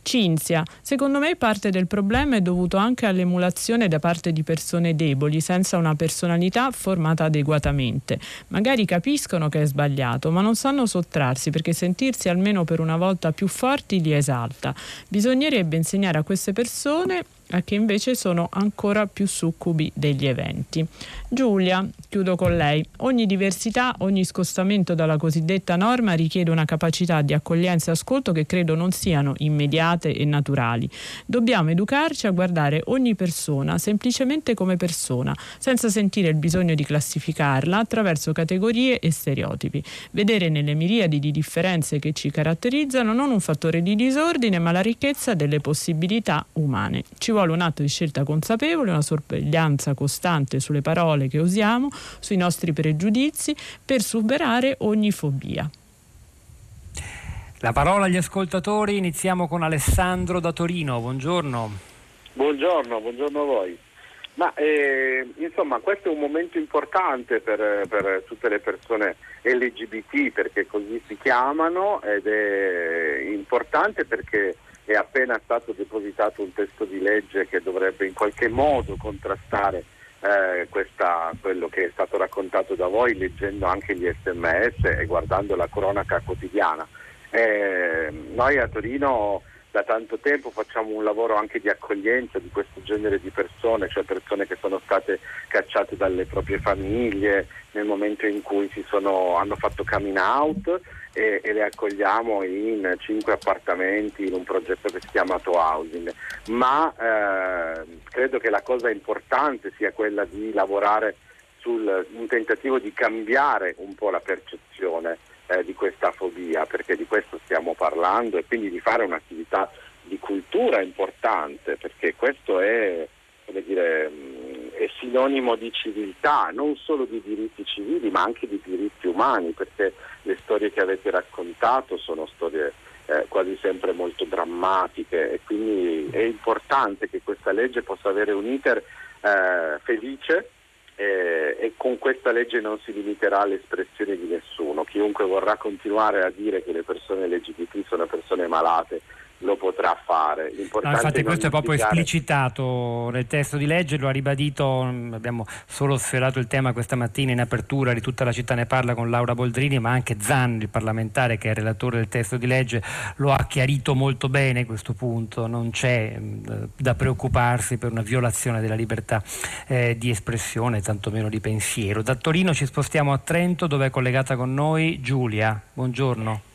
Cinzia, secondo me parte del problema è dovuto anche all'emulazione da parte di persone deboli, senza una personalità formata adeguatamente. Magari capiscono che è sbagliato, ma non sanno sottrarsi perché sentirsi almeno per una volta più forti li esalta. Bisognerebbe insegnare a queste persone che invece sono ancora più succubi degli eventi. Giulia, chiudo con lei, ogni diversità, ogni scostamento dalla cosiddetta norma richiede una capacità di accoglienza e ascolto che credo non siano immediate e naturali. Dobbiamo educarci a guardare ogni persona semplicemente come persona, senza sentire il bisogno di classificarla attraverso categorie e stereotipi. Vedere nelle miriadi di differenze che ci caratterizzano non un fattore di disordine, ma la ricchezza delle possibilità umane. Ci vuole un atto di scelta consapevole, una sorveglianza costante sulle parole che usiamo, sui nostri pregiudizi, per superare ogni fobia. La parola agli ascoltatori, iniziamo con Alessandro da Torino, buongiorno. Buongiorno, buongiorno a voi. Ma eh, insomma questo è un momento importante per, per, tutte le persone LGBT perché così si chiamano ed è importante perché è appena stato depositato un testo di legge che dovrebbe in qualche modo contrastare eh, questa, quello che è stato raccontato da voi leggendo anche gli sms e guardando la cronaca quotidiana. Eh, noi a Torino da tanto tempo facciamo un lavoro anche di accoglienza di questo genere di persone, cioè persone che sono state cacciate dalle proprie famiglie nel momento in cui sono, hanno fatto coming out e, e, le accogliamo in cinque appartamenti in un progetto che si chiama To Housing. Ma eh, credo che la cosa importante sia quella di lavorare su un tentativo di cambiare un po' la percezione eh, di questa fobia, perché di questo stiamo parlando e quindi di fare un'attività di cultura importante, perché questo è, dire, è sinonimo di civiltà, non solo di diritti civili, ma anche di diritti umani, perché le storie che avete raccontato sono storie eh, quasi sempre molto drammatiche e quindi è importante che questa legge possa avere un iter eh, felice eh, e con questa legge non si limiterà all'espressione di nessuno. Chiunque vorrà continuare a dire che le persone LGBT sono persone malate lo potrà fare. No, infatti questo è proprio esplicitato nel testo di legge, lo ha ribadito, abbiamo solo sfiorato il tema questa mattina in apertura di tutta la città ne parla con Laura Boldrini, ma anche Zan, il parlamentare che è relatore del testo di legge, lo ha chiarito molto bene questo punto, non c'è mh, da preoccuparsi per una violazione della libertà eh, di espressione, tantomeno di pensiero. Da Torino ci spostiamo a Trento dove è collegata con noi Giulia. Buongiorno.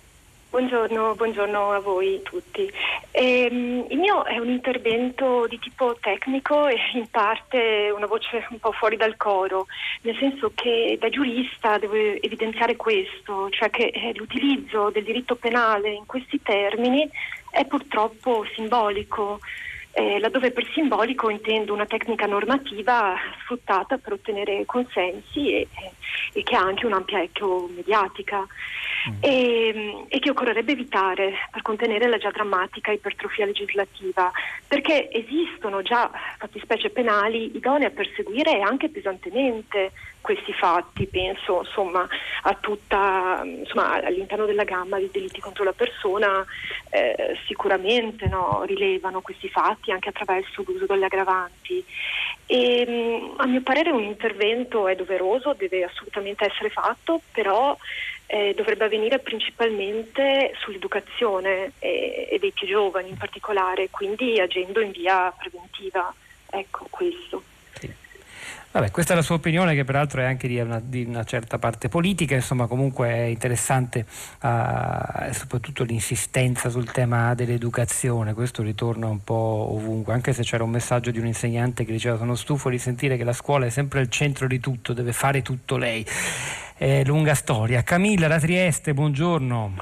Buongiorno, buongiorno, a voi tutti. Eh, il mio è un intervento di tipo tecnico e in parte una voce un po' fuori dal coro, nel senso che da giurista devo evidenziare questo, cioè che eh, l'utilizzo del diritto penale in questi termini è purtroppo simbolico. Eh, laddove per simbolico intendo una tecnica normativa sfruttata per ottenere consensi e, e che ha anche un'ampia eco mediatica mm. e, e, che occorrerebbe evitare per contenere la già drammatica ipertrofia legislativa, perché esistono già fattispecie penali idonee a perseguire anche pesantemente questi fatti, penso insomma, a tutta, insomma, all'interno della gamma di delitti contro la persona eh, sicuramente no, rilevano questi fatti anche attraverso l'uso delle aggravanti. E, mm, a mio parere un intervento è doveroso, deve assolutamente essere fatto, però eh, dovrebbe avvenire principalmente sull'educazione e, e, dei più giovani in particolare, quindi agendo in via preventiva. Ecco questo. Vabbè, questa è la sua opinione che peraltro è anche di una, di una certa parte politica, insomma comunque è interessante uh, soprattutto l'insistenza sul tema dell'educazione, questo ritorna un po' ovunque, anche se c'era un messaggio di un insegnante che diceva sono stufo di sentire che la scuola è sempre il centro di tutto, deve fare tutto lei. È lunga storia. Camilla da Trieste, buongiorno.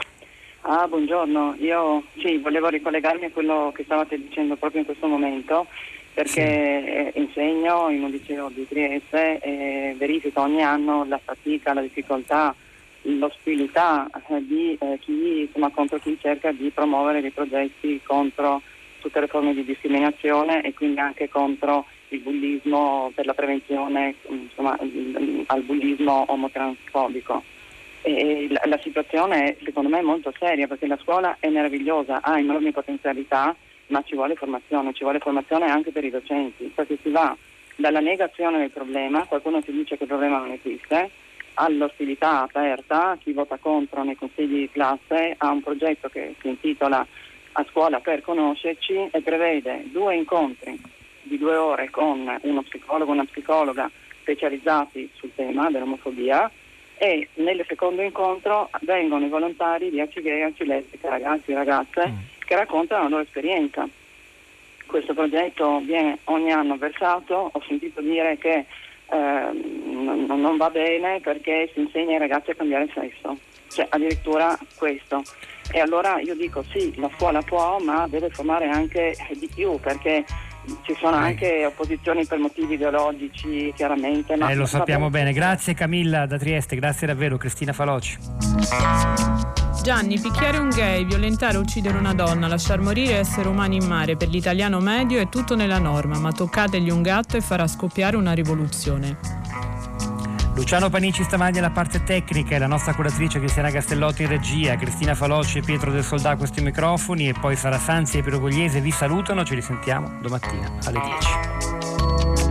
Ah, buongiorno, io sì, volevo ricollegarmi a quello che stavate dicendo proprio in questo momento perché sì. insegno in un liceo di Trieste e verifico ogni anno la fatica, la difficoltà, l'ostilità eh, di eh, chi, insomma, contro chi cerca di promuovere dei progetti contro tutte le forme di discriminazione e quindi anche contro il bullismo per la prevenzione insomma, al bullismo omotransfobico. E la, la situazione è secondo me molto seria perché la scuola è meravigliosa, ha enormi potenzialità, ma ci vuole formazione, ci vuole formazione anche per i docenti, perché si va dalla negazione del problema, qualcuno ti dice che il problema non esiste, all'ostilità aperta, chi vota contro nei consigli di classe, a un progetto che si intitola A scuola per conoscerci e prevede due incontri di due ore con uno psicologo e una psicologa specializzati sul tema dell'omofobia e nel secondo incontro vengono i volontari di ACG lesbiche, ragazzi e ragazze mm che raccontano la loro esperienza. Questo progetto viene ogni anno versato, ho sentito dire che eh, non, va bene perché si insegna ai ragazzi a cambiare sesso, cioè addirittura questo. E allora io dico sì, la scuola può, ma deve formare anche di più perché ci sono anche opposizioni per motivi ideologici, chiaramente. Ma eh, lo sappiamo bene. Grazie Camilla da Trieste, grazie davvero Cristina Faloci. Gianni, picchiare un gay, violentare uccidere una donna, lasciar morire esseri umani in mare per l'italiano medio è tutto nella norma, ma toccategli un gatto e farà scoppiare una rivoluzione. Luciano Panici stamani alla parte tecnica e la nostra curatrice Cristiana Castellotti in regia, Cristina Faloci e Pietro del Soldà a questi microfoni e poi Sara Sanzi e Piero Pugliese vi salutano, ci risentiamo domattina alle 10.